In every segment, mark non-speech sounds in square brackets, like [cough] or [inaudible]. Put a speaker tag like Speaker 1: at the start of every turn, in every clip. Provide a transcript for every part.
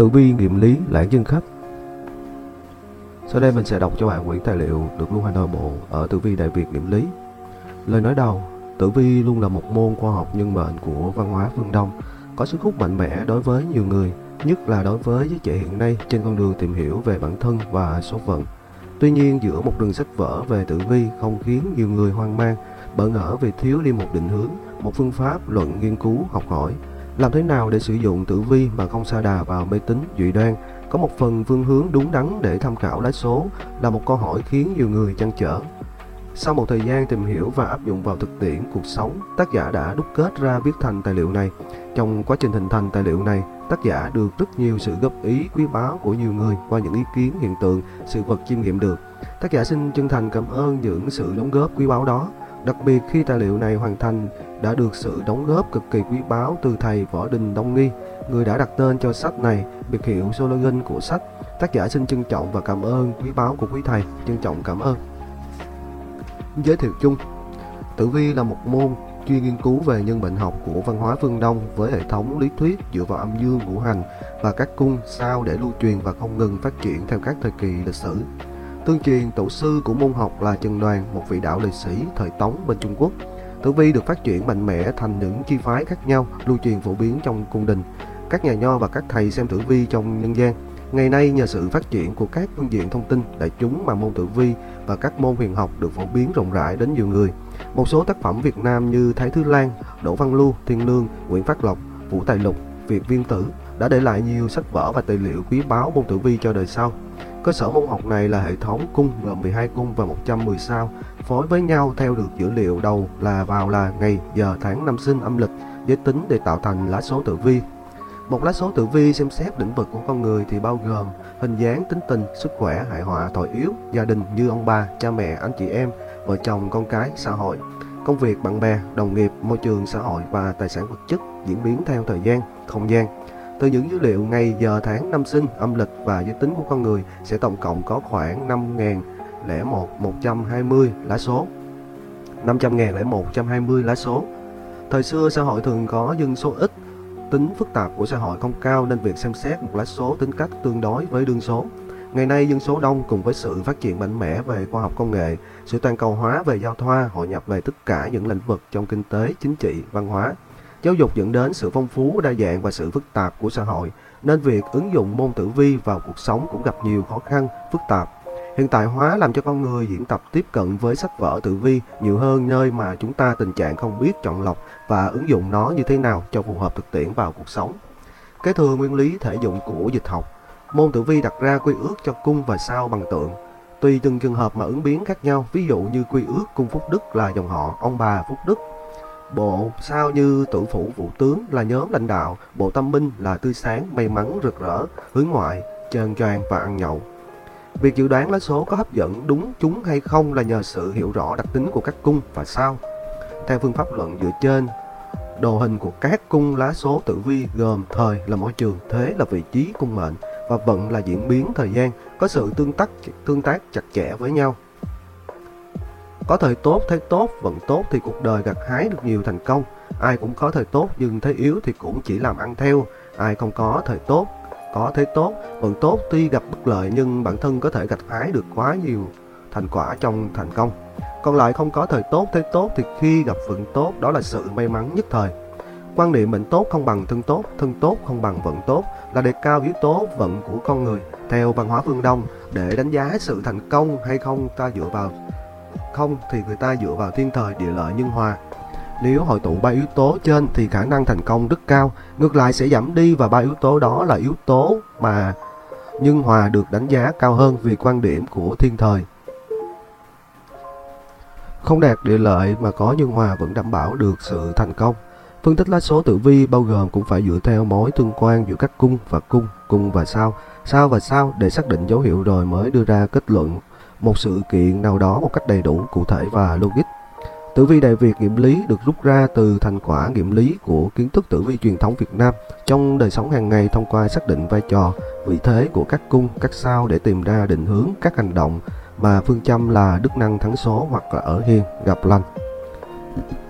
Speaker 1: Tử vi nghiệm lý lãng chân khách Sau đây mình sẽ đọc cho bạn quyển tài liệu được lưu hành nội bộ ở Tử vi Đại Việt nghiệm lý. Lời nói đầu, Tử vi luôn là một môn khoa học nhân mệnh của văn hóa phương Đông, có sức hút mạnh mẽ đối với nhiều người, nhất là đối với giới trẻ hiện nay trên con đường tìm hiểu về bản thân và số phận. Tuy nhiên, giữa một đường sách vở về tử vi không khiến nhiều người hoang mang, bỡ ngỡ vì thiếu đi một định hướng, một phương pháp luận nghiên cứu, học hỏi. Làm thế nào để sử dụng tử vi mà không sa đà vào mê tín dị đoan? Có một phần phương hướng đúng đắn để tham khảo lá số là một câu hỏi khiến nhiều người chăn trở. Sau một thời gian tìm hiểu và áp dụng vào thực tiễn cuộc sống, tác giả đã đúc kết ra viết thành tài liệu này. Trong quá trình hình thành tài liệu này, tác giả được rất nhiều sự góp ý quý báu của nhiều người qua những ý kiến, hiện tượng, sự vật chiêm nghiệm được. Tác giả xin chân thành cảm ơn những sự đóng góp quý báu đó. Đặc biệt khi tài liệu này hoàn thành đã được sự đóng góp cực kỳ quý báu từ thầy Võ Đình Đông Nghi, người đã đặt tên cho sách này, biệt hiệu slogan của sách. Tác giả xin trân trọng và cảm ơn quý báu của quý thầy, trân trọng cảm ơn. Giới thiệu chung Tử vi là một môn chuyên nghiên cứu về nhân bệnh học của văn hóa phương Đông với hệ thống lý thuyết dựa vào âm dương ngũ hành và các cung sao để lưu truyền và không ngừng phát triển theo các thời kỳ lịch sử. Tương truyền tổ sư của môn học là Trần Đoàn, một vị đạo lịch sĩ thời Tống bên Trung Quốc. Tử vi được phát triển mạnh mẽ thành những chi phái khác nhau, lưu truyền phổ biến trong cung đình. Các nhà nho và các thầy xem tử vi trong nhân gian. Ngày nay nhờ sự phát triển của các phương diện thông tin đại chúng mà môn tử vi và các môn huyền học được phổ biến rộng rãi đến nhiều người. Một số tác phẩm Việt Nam như Thái Thư Lan, Đỗ Văn Lưu, Thiên Lương, Nguyễn Phát Lộc, Vũ Tài Lục, Việt Viên Tử đã để lại nhiều sách vở và tài liệu quý báu môn tử vi cho đời sau. Cơ sở môn học này là hệ thống cung gồm 12 cung và 110 sao, phối với nhau theo được dữ liệu đầu là vào là ngày, giờ, tháng, năm sinh âm lịch, giới tính để tạo thành lá số tử vi. Một lá số tử vi xem xét lĩnh vực của con người thì bao gồm hình dáng, tính tình, sức khỏe, hại họa, tội yếu, gia đình như ông bà, cha mẹ, anh chị em, vợ chồng, con cái, xã hội, công việc, bạn bè, đồng nghiệp, môi trường xã hội và tài sản vật chất diễn biến theo thời gian, không gian. Từ những dữ liệu ngày, giờ, tháng, năm sinh, âm lịch và giới tính của con người sẽ tổng cộng có khoảng 5.001 120 lá số. 500.001 120 lá số. Thời xưa xã hội thường có dân số ít, tính phức tạp của xã hội không cao nên việc xem xét một lá số tính cách tương đối với đương số. Ngày nay dân số đông cùng với sự phát triển mạnh mẽ về khoa học công nghệ, sự toàn cầu hóa về giao thoa hội nhập về tất cả những lĩnh vực trong kinh tế, chính trị, văn hóa, Giáo dục dẫn đến sự phong phú, đa dạng và sự phức tạp của xã hội, nên việc ứng dụng môn tử vi vào cuộc sống cũng gặp nhiều khó khăn, phức tạp. Hiện tại hóa làm cho con người diễn tập tiếp cận với sách vở tử vi nhiều hơn nơi mà chúng ta tình trạng không biết chọn lọc và ứng dụng nó như thế nào cho phù hợp thực tiễn vào cuộc sống. Kế thừa nguyên lý thể dụng của dịch học, môn tử vi đặt ra quy ước cho cung và sao bằng tượng. Tùy từng trường hợp mà ứng biến khác nhau, ví dụ như quy ước cung Phúc Đức là dòng họ ông bà Phúc Đức, Bộ sao như tử phủ vũ tướng là nhóm lãnh đạo, bộ tâm minh là tươi sáng, may mắn, rực rỡ, hướng ngoại, trơn choàng và ăn nhậu. Việc dự đoán lá số có hấp dẫn đúng chúng hay không là nhờ sự hiểu rõ đặc tính của các cung và sao. Theo phương pháp luận dựa trên, đồ hình của các cung lá số tử vi gồm thời là môi trường, thế là vị trí cung mệnh và vận là diễn biến thời gian, có sự tương tác tương tác chặt chẽ với nhau. Có thời tốt thấy tốt, vận tốt thì cuộc đời gặt hái được nhiều thành công. Ai cũng có thời tốt nhưng thế yếu thì cũng chỉ làm ăn theo. Ai không có thời tốt, có thế tốt, vận tốt tuy gặp bất lợi nhưng bản thân có thể gặt hái được quá nhiều thành quả trong thành công. Còn lại không có thời tốt thế tốt thì khi gặp vận tốt đó là sự may mắn nhất thời. Quan niệm mệnh tốt không bằng thân tốt, thân tốt không bằng vận tốt là đề cao yếu tố vận của con người theo văn hóa phương Đông để đánh giá sự thành công hay không ta dựa vào không thì người ta dựa vào thiên thời địa lợi nhân hòa. Nếu hội tụ ba yếu tố trên thì khả năng thành công rất cao, ngược lại sẽ giảm đi và ba yếu tố đó là yếu tố mà nhân hòa được đánh giá cao hơn vì quan điểm của thiên thời. Không đạt địa lợi mà có nhân hòa vẫn đảm bảo được sự thành công. Phân tích lá số tử vi bao gồm cũng phải dựa theo mối tương quan giữa các cung và cung, cung và sao, sao và sao để xác định dấu hiệu rồi mới đưa ra kết luận một sự kiện nào đó một cách đầy đủ, cụ thể và logic. Tử vi đại Việt nghiệm lý được rút ra từ thành quả nghiệm lý của kiến thức tử vi truyền thống Việt Nam trong đời sống hàng ngày thông qua xác định vai trò, vị thế của các cung, các sao để tìm ra định hướng các hành động mà phương châm là đức năng thắng số hoặc là ở hiên, gặp lành.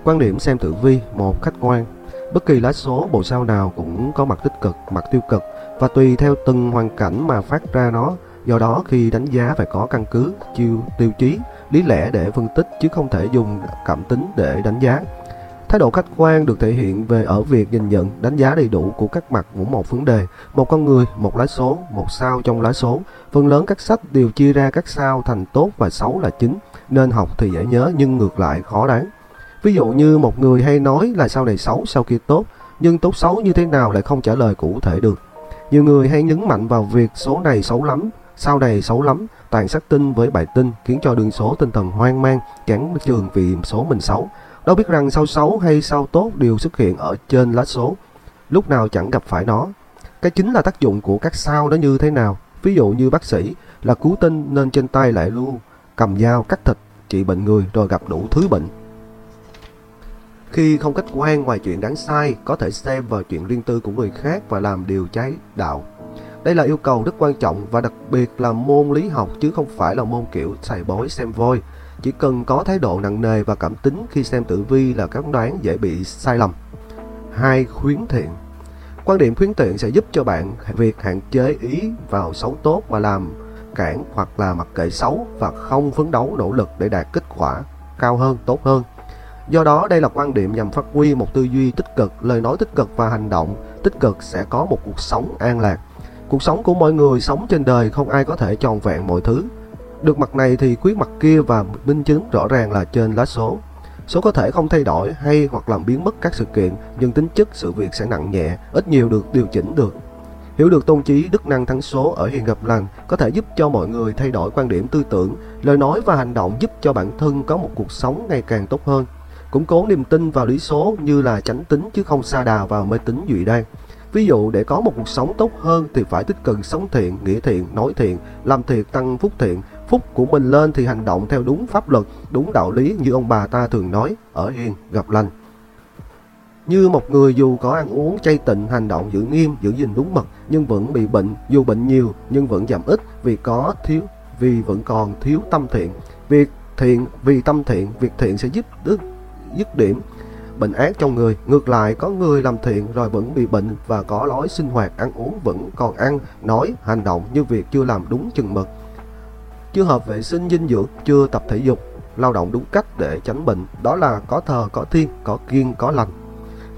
Speaker 1: Quan điểm xem tử vi một khách quan Bất kỳ lá số bộ sao nào cũng có mặt tích cực, mặt tiêu cực và tùy theo từng hoàn cảnh mà phát ra nó. Do đó khi đánh giá phải có căn cứ, chiêu, tiêu chí, lý lẽ để phân tích chứ không thể dùng cảm tính để đánh giá. Thái độ khách quan được thể hiện về ở việc nhìn nhận, đánh giá đầy đủ của các mặt của một vấn đề, một con người, một lá số, một sao trong lá số. Phần lớn các sách đều chia ra các sao thành tốt và xấu là chính, nên học thì dễ nhớ nhưng ngược lại khó đoán. Ví dụ như một người hay nói là sau này xấu, sau kia tốt, nhưng tốt xấu như thế nào lại không trả lời cụ thể được. Nhiều người hay nhấn mạnh vào việc số này xấu lắm, sau này xấu lắm, toàn sắc tinh với bài tinh khiến cho đường số tinh thần hoang mang, chán trường vì số mình xấu. Đâu biết rằng sao xấu hay sao tốt đều xuất hiện ở trên lá số, lúc nào chẳng gặp phải nó. Cái chính là tác dụng của các sao đó như thế nào. Ví dụ như bác sĩ là cứu tinh nên trên tay lại luôn cầm dao cắt thịt trị bệnh người rồi gặp đủ thứ bệnh. Khi không khách quan ngoài chuyện đáng sai, có thể xem vào chuyện riêng tư của người khác và làm điều trái đạo. Đây là yêu cầu rất quan trọng và đặc biệt là môn lý học chứ không phải là môn kiểu xài bói xem voi. Chỉ cần có thái độ nặng nề và cảm tính khi xem tử vi là các đoán dễ bị sai lầm. Hai khuyến thiện Quan điểm khuyến thiện sẽ giúp cho bạn việc hạn chế ý vào xấu tốt mà làm cản hoặc là mặc kệ xấu và không phấn đấu nỗ lực để đạt kết quả cao hơn, tốt hơn. Do đó, đây là quan điểm nhằm phát huy một tư duy tích cực, lời nói tích cực và hành động tích cực sẽ có một cuộc sống an lạc. Cuộc sống của mọi người sống trên đời không ai có thể tròn vẹn mọi thứ. Được mặt này thì khuyết mặt kia và minh chứng rõ ràng là trên lá số. Số có thể không thay đổi hay hoặc làm biến mất các sự kiện, nhưng tính chất sự việc sẽ nặng nhẹ, ít nhiều được điều chỉnh được. Hiểu được tôn trí đức năng thắng số ở hiện gặp lành có thể giúp cho mọi người thay đổi quan điểm tư tưởng, lời nói và hành động giúp cho bản thân có một cuộc sống ngày càng tốt hơn. Củng cố niềm tin vào lý số như là chánh tính chứ không xa đà vào mê tín dị đoan. Ví dụ để có một cuộc sống tốt hơn thì phải tích cực sống thiện, nghĩa thiện, nói thiện, làm thiện tăng phúc thiện. Phúc của mình lên thì hành động theo đúng pháp luật, đúng đạo lý như ông bà ta thường nói, ở hiền, gặp lành. Như một người dù có ăn uống chay tịnh, hành động giữ nghiêm, giữ gìn đúng mật nhưng vẫn bị bệnh, dù bệnh nhiều nhưng vẫn giảm ít vì có thiếu vì vẫn còn thiếu tâm thiện. Việc thiện vì tâm thiện, việc thiện sẽ giúp đức dứt điểm bệnh ác trong người. Ngược lại, có người làm thiện rồi vẫn bị bệnh và có lối sinh hoạt ăn uống vẫn còn ăn, nói, hành động như việc chưa làm đúng chừng mực. Chưa hợp vệ sinh dinh dưỡng, chưa tập thể dục, lao động đúng cách để tránh bệnh. Đó là có thờ, có thiên, có kiên, có lành.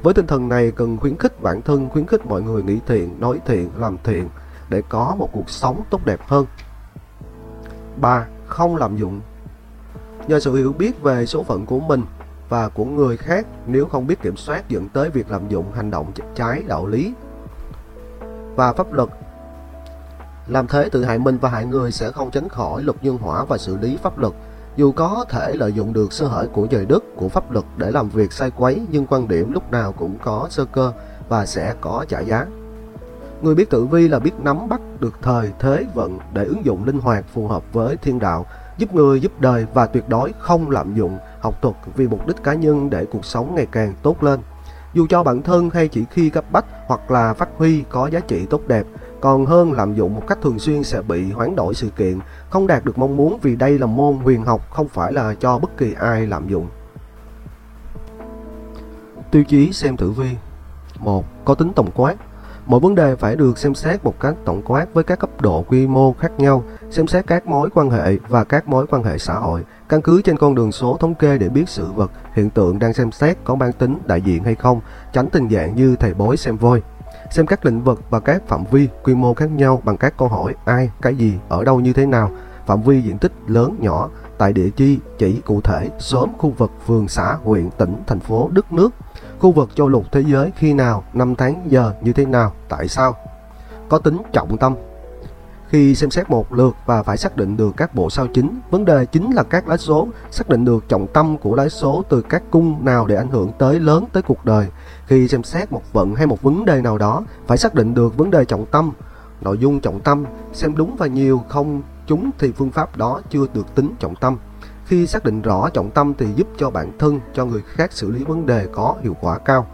Speaker 1: Với tinh thần này cần khuyến khích bản thân, khuyến khích mọi người nghĩ thiện, nói thiện, làm thiện để có một cuộc sống tốt đẹp hơn. 3. Không lạm dụng Nhờ sự hiểu biết về số phận của mình, và của người khác nếu không biết kiểm soát dẫn tới việc lạm dụng hành động trái đạo lý và pháp luật. Làm thế tự hại mình và hại người sẽ không tránh khỏi luật nhân hỏa và xử lý pháp luật. Dù có thể lợi dụng được sơ hở của trời đất, của pháp luật để làm việc sai quấy, nhưng quan điểm lúc nào cũng có sơ cơ và sẽ có trả giá. Người biết tự vi là biết nắm bắt được thời thế vận để ứng dụng linh hoạt phù hợp với thiên đạo, giúp người giúp đời và tuyệt đối không lạm dụng học thuật vì mục đích cá nhân để cuộc sống ngày càng tốt lên. Dù cho bản thân hay chỉ khi cấp bách hoặc là phát huy có giá trị tốt đẹp, còn hơn lạm dụng một cách thường xuyên sẽ bị hoán đổi sự kiện, không đạt được mong muốn vì đây là môn huyền học không phải là cho bất kỳ ai lạm dụng. Tiêu chí xem tử vi 1. Có tính tổng quát Mỗi vấn đề phải được xem xét một cách tổng quát với các cấp độ quy mô khác nhau, xem xét các mối quan hệ và các mối quan hệ xã hội, căn cứ trên con đường số thống kê để biết sự vật, hiện tượng đang xem xét có mang tính đại diện hay không, tránh tình dạng như thầy bói xem voi. Xem các lĩnh vực và các phạm vi, quy mô khác nhau bằng các câu hỏi ai, cái gì, ở đâu như thế nào, phạm vi diện tích lớn, nhỏ, tại địa chi, chỉ cụ thể, xóm, khu vực, phường, xã, huyện, tỉnh, thành phố, đất nước, khu vực châu lục thế giới khi nào, năm tháng, giờ như thế nào, tại sao. Có tính trọng tâm. Khi xem xét một lượt và phải xác định được các bộ sao chính, vấn đề chính là các lá số, xác định được trọng tâm của lá số từ các cung nào để ảnh hưởng tới lớn tới cuộc đời. Khi xem xét một vận hay một vấn đề nào đó, phải xác định được vấn đề trọng tâm, nội dung trọng tâm, xem đúng và nhiều không chúng thì phương pháp đó chưa được tính trọng tâm. Khi xác định rõ trọng tâm thì giúp cho bản thân, cho người khác xử lý vấn đề có hiệu quả cao.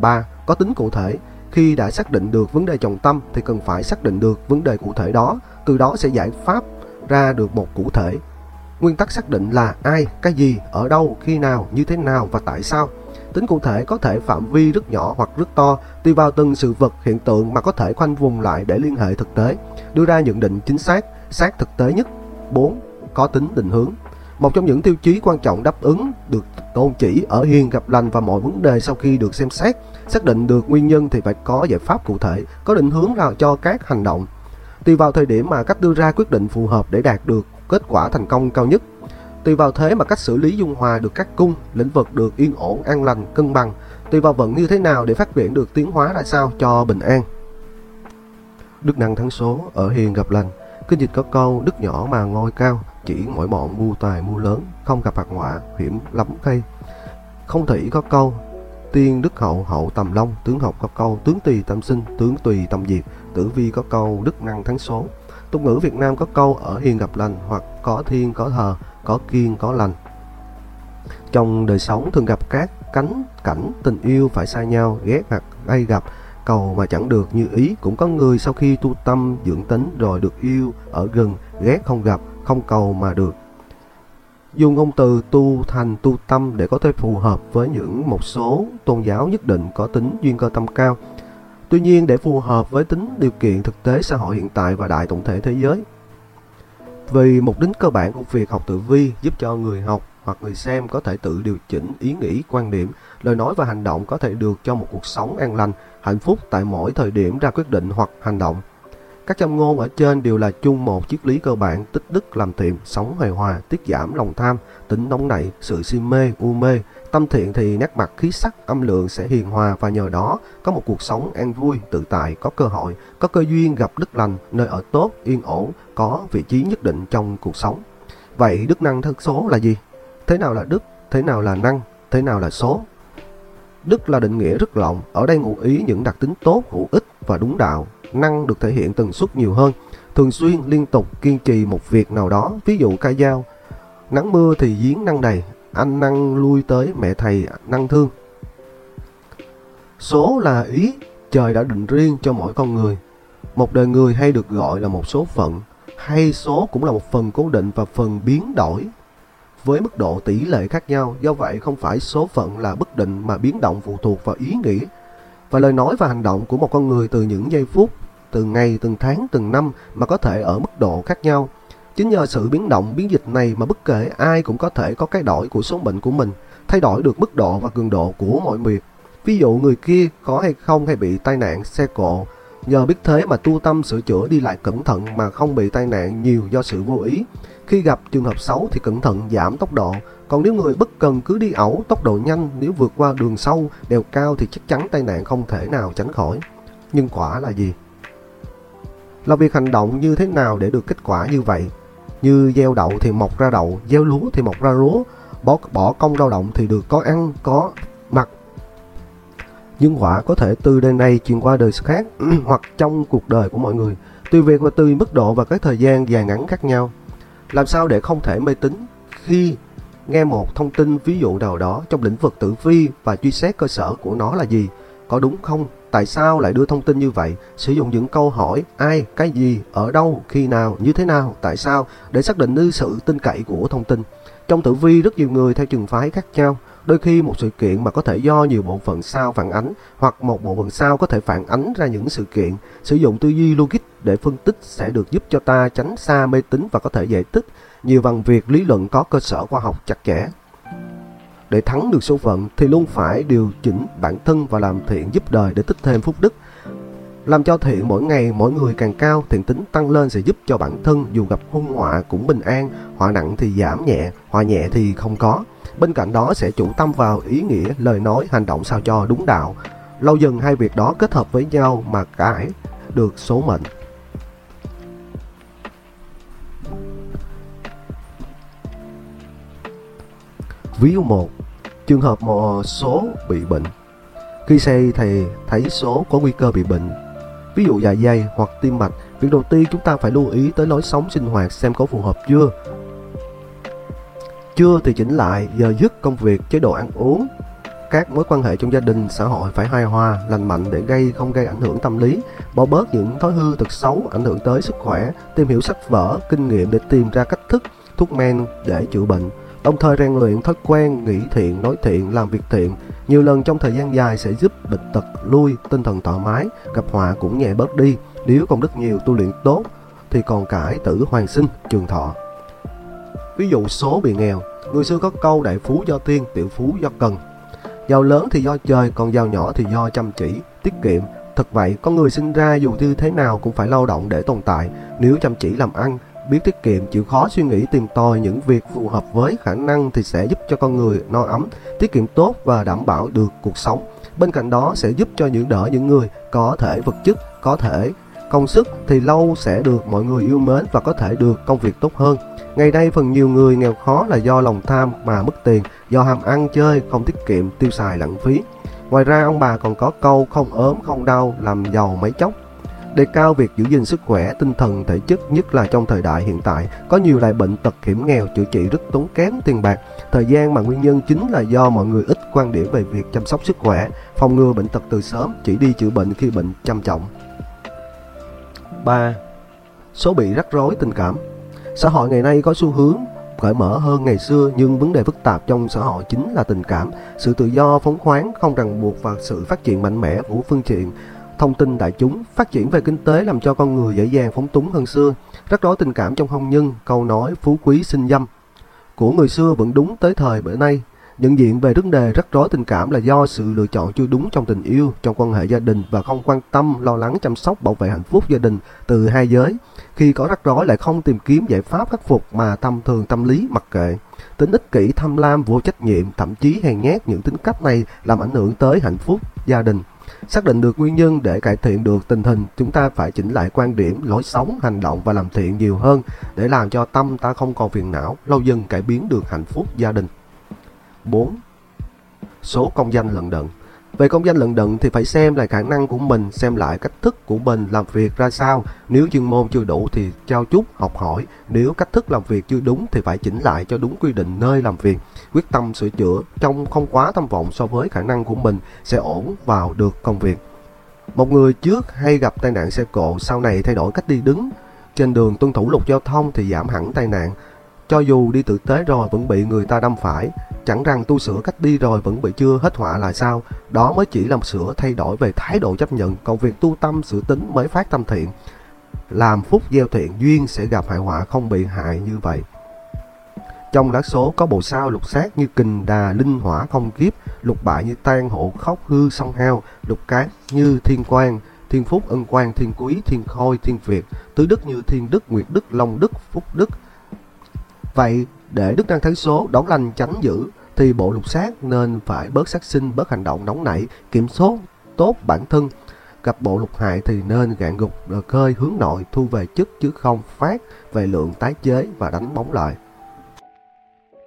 Speaker 1: 3. Có tính cụ thể. Khi đã xác định được vấn đề trọng tâm thì cần phải xác định được vấn đề cụ thể đó, từ đó sẽ giải pháp ra được một cụ thể. Nguyên tắc xác định là ai, cái gì, ở đâu, khi nào, như thế nào và tại sao. Tính cụ thể có thể phạm vi rất nhỏ hoặc rất to, tùy vào từng sự vật, hiện tượng mà có thể khoanh vùng lại để liên hệ thực tế, đưa ra nhận định chính xác, sát thực tế nhất. 4. Có tính định hướng. Một trong những tiêu chí quan trọng đáp ứng được tôn chỉ ở hiền gặp lành và mọi vấn đề sau khi được xem xét, xác định được nguyên nhân thì phải có giải pháp cụ thể, có định hướng nào cho các hành động. Tùy vào thời điểm mà cách đưa ra quyết định phù hợp để đạt được kết quả thành công cao nhất. Tùy vào thế mà cách xử lý dung hòa được các cung, lĩnh vực được yên ổn, an lành, cân bằng. Tùy vào vận như thế nào để phát triển được tiến hóa ra sao cho bình an. Đức năng thắng số ở hiền gặp lành. Kinh dịch có câu đức nhỏ mà ngôi cao, chỉ mỗi bọn mua tài mua lớn, không gặp phạt họa, hiểm lắm cây. Không thủy có câu tiên đức hậu hậu tầm long, tướng học có câu tướng tùy tâm sinh, tướng tùy tâm diệt, tử vi có câu đức năng thắng số. Tục ngữ Việt Nam có câu ở hiền gặp lành hoặc có thiên có thờ, có kiên có lành. Trong đời sống thường gặp các cánh cảnh tình yêu phải xa nhau, ghét hoặc gây gặp, cầu mà chẳng được như ý. Cũng có người sau khi tu tâm dưỡng tính rồi được yêu ở gần, ghét không gặp, không cầu mà được. Dùng ngôn từ tu thành tu tâm để có thể phù hợp với những một số tôn giáo nhất định có tính duyên cơ tâm cao. Tuy nhiên để phù hợp với tính điều kiện thực tế xã hội hiện tại và đại tổng thể thế giới, vì mục đích cơ bản của việc học tử vi giúp cho người học hoặc người xem có thể tự điều chỉnh ý nghĩ, quan điểm, lời nói và hành động có thể được cho một cuộc sống an lành, hạnh phúc tại mỗi thời điểm ra quyết định hoặc hành động. Các châm ngôn ở trên đều là chung một triết lý cơ bản tích đức làm thiện, sống hài hòa, tiết giảm lòng tham, tính nóng nảy, sự si mê, u mê. Tâm thiện thì nét mặt khí sắc, âm lượng sẽ hiền hòa và nhờ đó có một cuộc sống an vui, tự tại, có cơ hội, có cơ duyên gặp đức lành, nơi ở tốt, yên ổn, có vị trí nhất định trong cuộc sống. Vậy đức năng thân số là gì? Thế nào là đức? Thế nào là năng? Thế nào là số? Đức là định nghĩa rất rộng, ở đây ngụ ý những đặc tính tốt, hữu ích và đúng đạo. Năng được thể hiện tần suất nhiều hơn, thường xuyên, liên tục, kiên trì một việc nào đó, ví dụ ca dao. Nắng mưa thì giếng năng đầy, anh năng lui tới mẹ thầy năng thương. Số là ý trời đã định riêng cho mỗi con người. Một đời người hay được gọi là một số phận, hay số cũng là một phần cố định và phần biến đổi với mức độ tỷ lệ khác nhau, do vậy không phải số phận là bất định mà biến động phụ thuộc vào ý nghĩ và lời nói và hành động của một con người từ những giây phút, từ ngày, từng tháng, từng năm mà có thể ở mức độ khác nhau. Chính nhờ sự biến động, biến dịch này mà bất kể ai cũng có thể có cái đổi của số mệnh của mình, thay đổi được mức độ và cường độ của mọi việc. Ví dụ người kia có hay không hay bị tai nạn xe cộ, nhờ biết thế mà tu tâm sửa chữa đi lại cẩn thận mà không bị tai nạn nhiều do sự vô ý. Khi gặp trường hợp xấu thì cẩn thận giảm tốc độ, còn nếu người bất cần cứ đi ẩu tốc độ nhanh nếu vượt qua đường sâu, đèo cao thì chắc chắn tai nạn không thể nào tránh khỏi. Nhưng quả là gì? Là việc hành động như thế nào để được kết quả như vậy? Như gieo đậu thì mọc ra đậu, gieo lúa thì mọc ra lúa, bỏ, bỏ công lao động thì được có ăn, có mặc. Nhưng quả có thể từ đời này chuyển qua đời khác [clears throat] hoặc trong cuộc đời của mọi người, tùy việc và tùy mức độ và cái thời gian dài ngắn khác nhau. Làm sao để không thể mê tín khi nghe một thông tin ví dụ nào đó trong lĩnh vực tử vi và truy xét cơ sở của nó là gì? Có đúng không? Tại sao lại đưa thông tin như vậy? Sử dụng những câu hỏi ai, cái gì, ở đâu, khi nào, như thế nào, tại sao để xác định như sự tin cậy của thông tin. Trong tử vi rất nhiều người theo trường phái khác nhau. Đôi khi một sự kiện mà có thể do nhiều bộ phận sao phản ánh hoặc một bộ phận sao có thể phản ánh ra những sự kiện. Sử dụng tư duy logic để phân tích sẽ được giúp cho ta tránh xa mê tín và có thể giải thích nhiều bằng việc lý luận có cơ sở khoa học chặt chẽ. Để thắng được số phận thì luôn phải điều chỉnh bản thân và làm thiện giúp đời để tích thêm phúc đức. Làm cho thiện mỗi ngày mỗi người càng cao, thiện tính tăng lên sẽ giúp cho bản thân dù gặp hung họa cũng bình an, họa nặng thì giảm nhẹ, họa nhẹ thì không có. Bên cạnh đó sẽ chủ tâm vào ý nghĩa, lời nói, hành động sao cho đúng đạo. Lâu dần hai việc đó kết hợp với nhau mà cải được số mệnh. Ví dụ 1. Trường hợp một số bị bệnh. Khi xây thì thấy số có nguy cơ bị bệnh. Ví dụ dạ dày hoặc tim mạch, việc đầu tiên chúng ta phải lưu ý tới lối sống sinh hoạt xem có phù hợp chưa. Chưa thì chỉnh lại giờ giấc công việc, chế độ ăn uống. Các mối quan hệ trong gia đình, xã hội phải hài hòa, lành mạnh để gây không gây ảnh hưởng tâm lý, bỏ bớt những thói hư tật xấu ảnh hưởng tới sức khỏe, tìm hiểu sách vở, kinh nghiệm để tìm ra cách thức, thuốc men để chữa bệnh đồng thời rèn luyện thói quen nghĩ thiện, nói thiện, làm việc thiện, Nhiều lần trong thời gian dài sẽ giúp bệnh tật lui, tinh thần thoải mái, gặp họa cũng nhẹ bớt đi. Nếu công đức nhiều tu luyện tốt thì còn cải tử hoàn sinh, trường thọ. Ví dụ số bị nghèo, người xưa có câu đại phú do tiên, tiểu phú do cần. Giàu lớn thì do trời, còn giàu nhỏ thì do chăm chỉ, tiết kiệm. Thật vậy, con người sinh ra dù như thế nào cũng phải lao động để tồn tại. Nếu chăm chỉ làm ăn, biết tiết kiệm, chịu khó suy nghĩ tìm tòi những việc phù hợp với khả năng thì sẽ giúp cho con người no ấm, tiết kiệm tốt và đảm bảo được cuộc sống. Bên cạnh đó sẽ giúp cho những đỡ những người có thể vật chất, có thể công sức thì lâu sẽ được mọi người yêu mến và có thể được công việc tốt hơn. Ngày nay phần nhiều người nghèo khó là do lòng tham mà mất tiền, do ham ăn chơi, không tiết kiệm, tiêu xài lãng phí. Ngoài ra ông bà còn có câu không ốm không đau làm giàu mấy chốc. Đề cao việc giữ gìn sức khỏe, tinh thần, thể chất nhất là trong thời đại hiện tại, có nhiều loại bệnh tật hiểm nghèo chữa trị rất tốn kém tiền bạc. Thời gian mà nguyên nhân chính là do mọi người ít quan điểm về việc chăm sóc sức khỏe, phòng ngừa bệnh tật từ sớm, chỉ đi chữa bệnh khi bệnh trầm trọng. 3. Số bị rắc rối tình cảm Xã hội ngày nay có xu hướng cởi mở hơn ngày xưa nhưng vấn đề phức tạp trong xã hội chính là tình cảm, sự tự do phóng khoáng không ràng buộc và sự phát triển mạnh mẽ của phương tiện thông tin đại chúng, phát triển về kinh tế làm cho con người dễ dàng phóng túng hơn xưa, rất rõ tình cảm trong hôn nhân, câu nói phú quý sinh dâm của người xưa vẫn đúng tới thời bữa nay. Nhận diện về vấn đề rắc rối tình cảm là do sự lựa chọn chưa đúng trong tình yêu, trong quan hệ gia đình và không quan tâm, lo lắng chăm sóc bảo vệ hạnh phúc gia đình từ hai giới. Khi có rắc rối lại không tìm kiếm giải pháp khắc phục mà tâm thường tâm lý mặc kệ. Tính ích kỷ, tham lam, vô trách nhiệm, thậm chí hèn nhát những tính cách này làm ảnh hưởng tới hạnh phúc gia đình. Xác định được nguyên nhân để cải thiện được tình hình, chúng ta phải chỉnh lại quan điểm, lối sống, hành động và làm thiện nhiều hơn để làm cho tâm ta không còn phiền não, lâu dần cải biến được hạnh phúc gia đình. 4. Số công danh lận đận về công danh lận đận thì phải xem lại khả năng của mình, xem lại cách thức của mình làm việc ra sao. Nếu chuyên môn chưa đủ thì trao chút, học hỏi. Nếu cách thức làm việc chưa đúng thì phải chỉnh lại cho đúng quy định nơi làm việc. Quyết tâm sửa chữa trong không quá tham vọng so với khả năng của mình sẽ ổn vào được công việc. Một người trước hay gặp tai nạn xe cộ sau này thay đổi cách đi đứng. Trên đường tuân thủ luật giao thông thì giảm hẳn tai nạn. Cho dù đi tử tế rồi vẫn bị người ta đâm phải, chẳng rằng tu sửa cách đi rồi vẫn bị chưa hết họa là sao, đó mới chỉ làm sửa thay đổi về thái độ chấp nhận, còn việc tu tâm sửa tính mới phát tâm thiện. Làm phúc gieo thiện duyên sẽ gặp hại họa không bị hại như vậy. Trong lá số có bộ sao lục sát như kình đà, linh hỏa không kiếp, lục bại như tan hộ khóc hư song hao, lục cát như thiên quang, thiên phúc ân quang, thiên quý, thiên khôi, thiên việt, tứ đức như thiên đức, nguyệt đức, long đức, phúc đức, Vậy để đức năng thấy số đóng lành tránh giữ thì bộ lục sát nên phải bớt sát sinh, bớt hành động nóng nảy, kiểm soát tốt bản thân. Gặp bộ lục hại thì nên gạn gục khơi hướng nội thu về chức chứ không phát về lượng tái chế và đánh bóng lại.